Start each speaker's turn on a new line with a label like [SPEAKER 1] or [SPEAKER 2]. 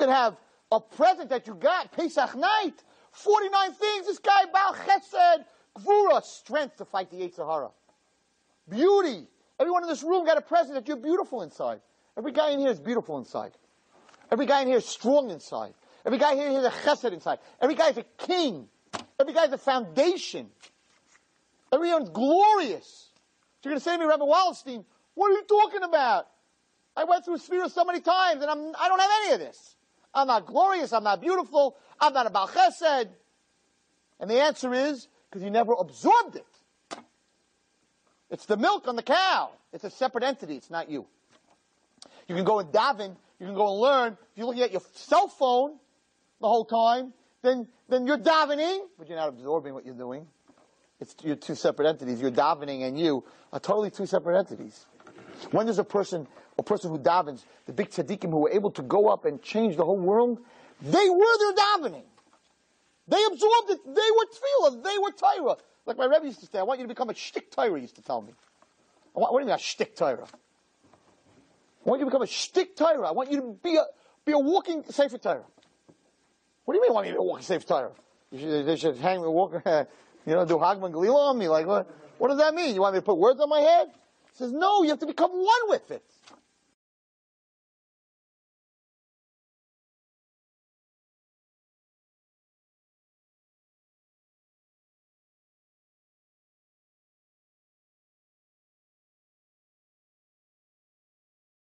[SPEAKER 1] could have a present that you got, Pesach night, 49 things, this guy, Baal Chesed, Gvura, strength to fight the Yetzer Hara. Beauty. Everyone in this room got a present that you're beautiful inside. Every guy in here is beautiful inside. Every guy in here is strong inside. Every guy here has a chesed inside. Every guy is a king. Every guy is a foundation. Everyone's glorious. So you're going to say to me, Rabbi Wallerstein, what are you talking about? I went through a Sefira so many times and I'm, I don't have any of this. I'm not glorious. I'm not beautiful. I'm not about chesed. And the answer is because you never absorbed it. It's the milk on the cow. It's a separate entity. It's not you. You can go and daven. You can go and learn. If you're looking at your cell phone the whole time, then, then you're davening, but you're not absorbing what you're doing. It's you're two separate entities. You're davening and you are totally two separate entities. When there's a person, a person who davens, the big tzaddikim who were able to go up and change the whole world, they were their davening. They absorbed it. They were tefillah. They were Torah. Like my Rebbe used to say, I want you to become a shtick Torah, he used to tell me. Want, what do you mean a shtick Torah? I want you to become a shtick Torah. I want you to be a, be a walking Sefer Torah. What do you mean, I want me to be a walking Sefer Torah? You should, they should hang me, walk, you know, do Hagbah Galila on me. Like, what, what does that mean? You want me to put words on my head? Says, no, you have to become one with it.